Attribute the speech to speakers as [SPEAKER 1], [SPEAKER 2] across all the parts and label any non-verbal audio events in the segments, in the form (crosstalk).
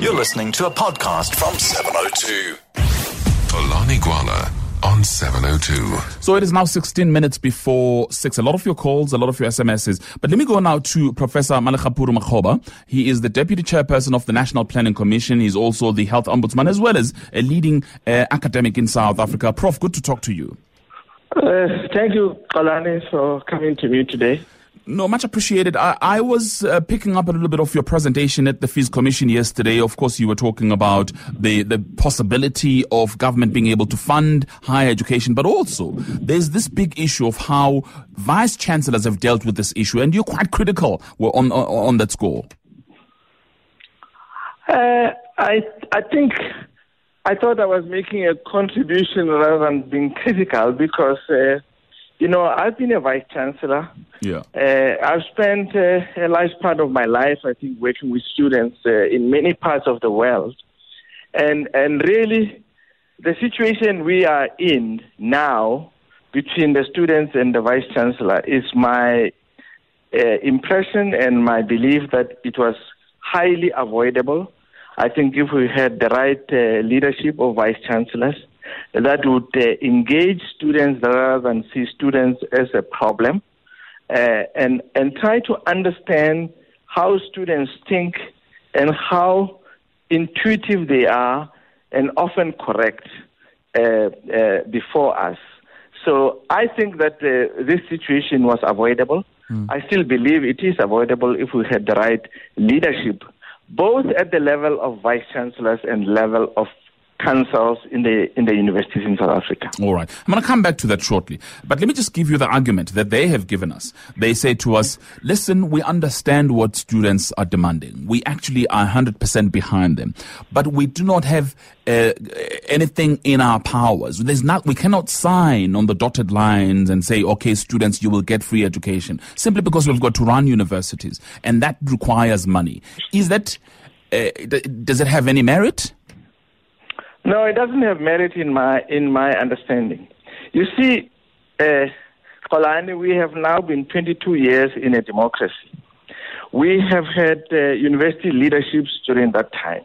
[SPEAKER 1] You're listening to a podcast from 702.
[SPEAKER 2] Xolani Gwala on 702.
[SPEAKER 3] So it is now 16 minutes before 6. A lot of your calls, a lot of your SMSs. But let me go now to Professor Malegapuru Makgoba. He is the Deputy Chairperson of the National Planning Commission. He's also the Health Ombudsman as well as a leading uh, academic in South Africa. Prof, good to talk to you.
[SPEAKER 4] Uh, thank you, Xolani, for coming to me today.
[SPEAKER 3] No, much appreciated. I, I was uh, picking up a little bit of your presentation at the Fees Commission yesterday. Of course, you were talking about the, the possibility of government being able to fund higher education, but also there's this big issue of how vice chancellors have dealt with this issue, and you're quite critical on, on, on that score.
[SPEAKER 4] Uh, I, I think I thought I was making a contribution rather than being critical because. Uh, you know, I've been a vice chancellor.
[SPEAKER 3] Yeah.
[SPEAKER 4] Uh, I've spent uh, a large part of my life, I think, working with students uh, in many parts of the world, and and really, the situation we are in now between the students and the vice chancellor is my uh, impression and my belief that it was highly avoidable. I think if we had the right uh, leadership of vice chancellors that would uh, engage students rather than see students as a problem uh, and, and try to understand how students think and how intuitive they are and often correct uh, uh before us. So I think that uh, this situation was avoidable. Mm. I still believe it is avoidable if we had the right leadership, both at the level of vice chancellors and level of councils in the in the universities in South Africa.
[SPEAKER 3] All right, I'm going to come back to that shortly. But let me just give you the argument that they have given us. They say to us, "Listen, we understand what students are demanding. We actually are 100% behind them, but we do not have uh, anything in our powers. There's not. We cannot sign on the dotted lines and say, "Okay, students, you will get free education," simply because we've got to run universities, and that requires money. Is that uh, does it have any merit?
[SPEAKER 4] No, it doesn't have merit in my in my understanding. You see, uh, Xolani, we have now been 22 years in a democracy. We have had uh, university leaderships during that time.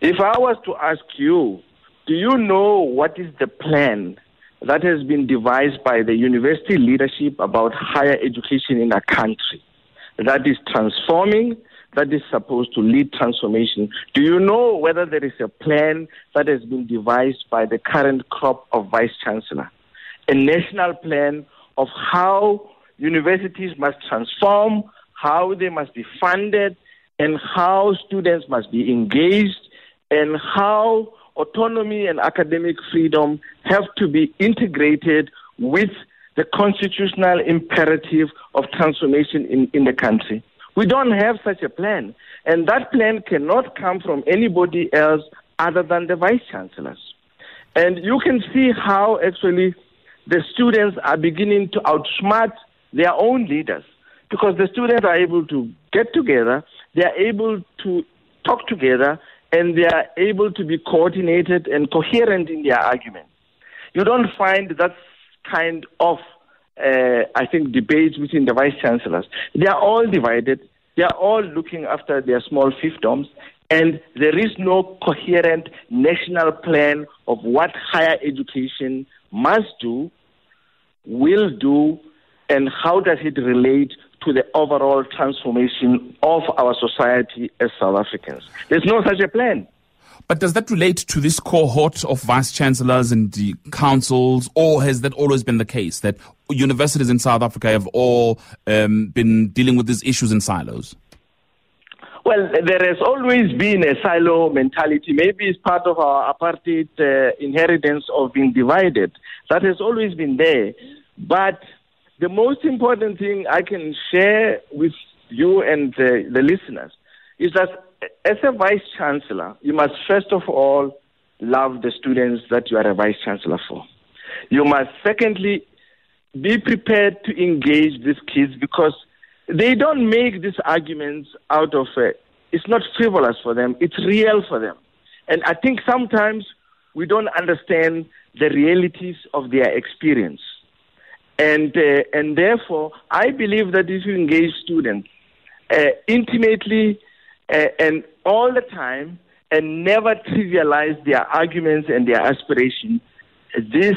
[SPEAKER 4] If I was to ask you, do you know what is the plan that has been devised by the university leadership about higher education in our country that is transforming that is supposed to lead transformation. Do you know whether there is a plan that has been devised by the current crop of vice chancellor? A national plan of how universities must transform, how they must be funded, and how students must be engaged, and how autonomy and academic freedom have to be integrated with the constitutional imperative of transformation in, in the country. We don't have such a plan. And that plan cannot come from anybody else other than the vice chancellors. And you can see how actually the students are beginning to outsmart their own leaders because the students are able to get together, they are able to talk together, and they are able to be coordinated and coherent in their arguments. You don't find that kind of uh, I think, debates between the vice chancellors. They are all divided. They are all looking after their small fiefdoms, and there is no coherent national plan of what higher education must do, will do, and how does it relate to the overall transformation of our society as South Africans. There's no such a plan.
[SPEAKER 3] But does that relate to this cohort of vice chancellors and the councils, or has that always been the case that universities in South Africa have all um, been dealing with these issues in silos?
[SPEAKER 4] Well, there has always been a silo mentality. Maybe it's part of our apartheid uh, inheritance of being divided. That has always been there. But the most important thing I can share with you and uh, the listeners is that as a vice chancellor, you must first of all love the students that you are a vice chancellor for. You must secondly be prepared to engage these kids because they don't make these arguments out of uh, it's not frivolous for them, it's real for them. And I think sometimes we don't understand the realities of their experience. And, uh, and therefore, I believe that if you engage students uh, intimately, uh, and all the time and never trivialize their arguments and their aspirations, this,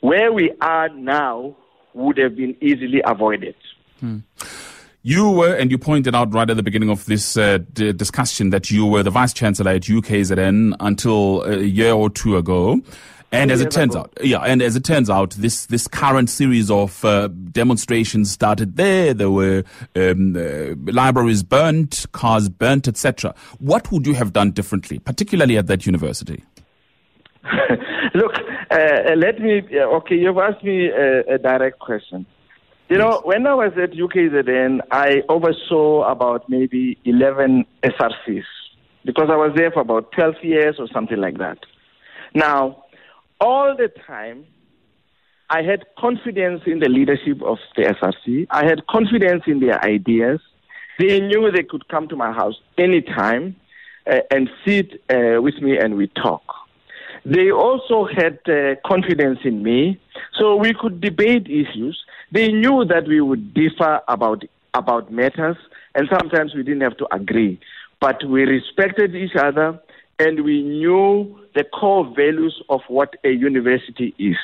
[SPEAKER 4] where we are now, would have been easily avoided.
[SPEAKER 3] You were, and you pointed out right at the beginning of this uh, d- discussion that you were the vice chancellor at UKZN until a year or two ago. And as it turns out, yeah, and as it turns out, this this current series of uh, demonstrations started there. There were um, uh, libraries burnt, cars burnt, etc. What would you have done differently, particularly at that university? (laughs)
[SPEAKER 4] Look, uh, uh, let me. uh, Okay, you've asked me a, a direct question. You know, when I was at UKZN, I oversaw about maybe 11 SRCs because I was there for about 12 years or something like that. Now, all the time, I had confidence in the leadership of the SRC. I had confidence in their ideas. They knew they could come to my house anytime uh, and sit uh, with me and we talk. They also had uh, confidence in me, so we could debate issues. They knew that we would differ about about matters, and sometimes we didn't have to agree, but we respected each other, and we knew the core values of what a university is.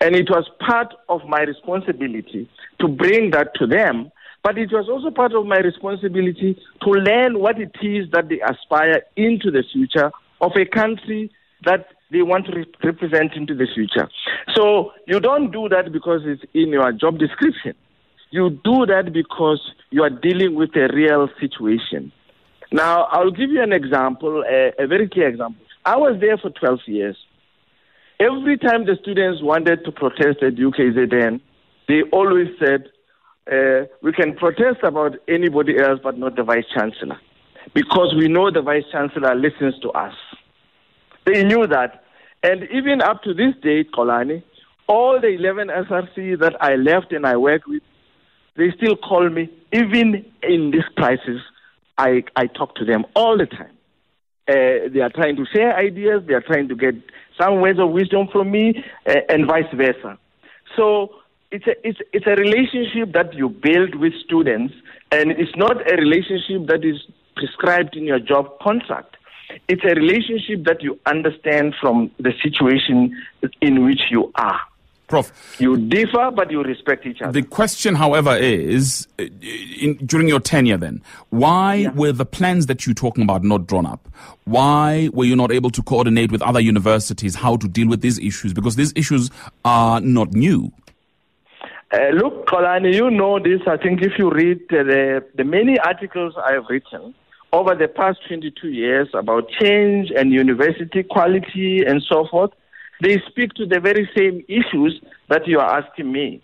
[SPEAKER 4] And it was part of my responsibility to bring that to them, but it was also part of my responsibility to learn what it is that they aspire into the future of a country that they want to re- represent into the future. So you don't do that because it's in your job description. You do that because you are dealing with a real situation. Now, I'll give you an example, a, a very clear example. I was there for 12 years. Every time the students wanted to protest at UKZN, they always said, uh, we can protest about anybody else but not the vice chancellor because we know the vice chancellor listens to us. They knew that. And even up to this date, Xolani, all the 11 SRC that I left and I work with, they still call me. Even in this crisis, I, I talk to them all the time. Uh, they are trying to share ideas, they are trying to get some words of wisdom from me, uh, and vice versa. So it's a, it's, it's a relationship that you build with students, and it's not a relationship that is prescribed in your job contract. It's a relationship that you understand from the situation in which you are.
[SPEAKER 3] Prof,
[SPEAKER 4] You differ, but you respect each other.
[SPEAKER 3] The question, however, is uh, in, during your tenure then, why were the plans that you're talking about not drawn up? Why were you not able to coordinate with other universities how to deal with these issues? Because these issues are not new.
[SPEAKER 4] Uh, look, Xolani, you know this. I think if you read uh, the, the many articles I have written over the past 22 years about change and university quality and so forth, they speak to the very same issues that you are asking me.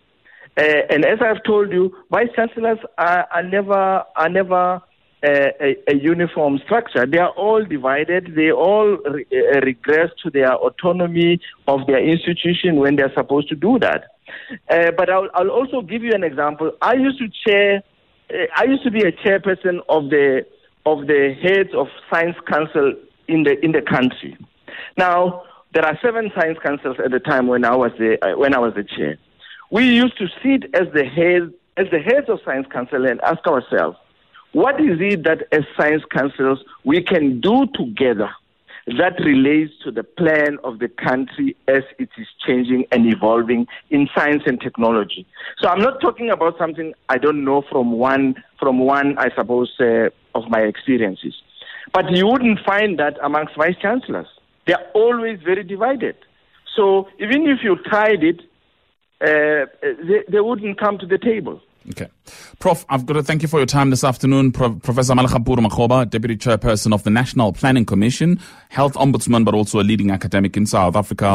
[SPEAKER 4] Uh, and as I've told you, vice chancellors are, are never are never uh, a, a uniform structure. They are all divided. They all re- uh, regress to their autonomy of their institution when they are supposed to do that. Uh, but I'll, I'll also give you an example. I used to chair. Uh, I used to be a chairperson of the of the heads of science council in the in the country. Now there are seven science councils at the time when I was the uh, when I was the chair. We used to sit as the head as the heads of science council and ask ourselves, what is it that as science councils we can do together that relates to the plan of the country as it is changing and evolving in science and technology. So I'm not talking about something I don't know from one from one I suppose uh, of my experiences. But you wouldn't find that amongst vice chancellors. They are always very divided. So even if you tried it, uh, they, they wouldn't come to the table.
[SPEAKER 3] Okay. Prof, I've got to thank you for your time this afternoon. Pro- Professor Malegapuru Makgoba, Deputy Chairperson of the National Planning Commission, Health Ombudsman, but also a leading academic in South Africa.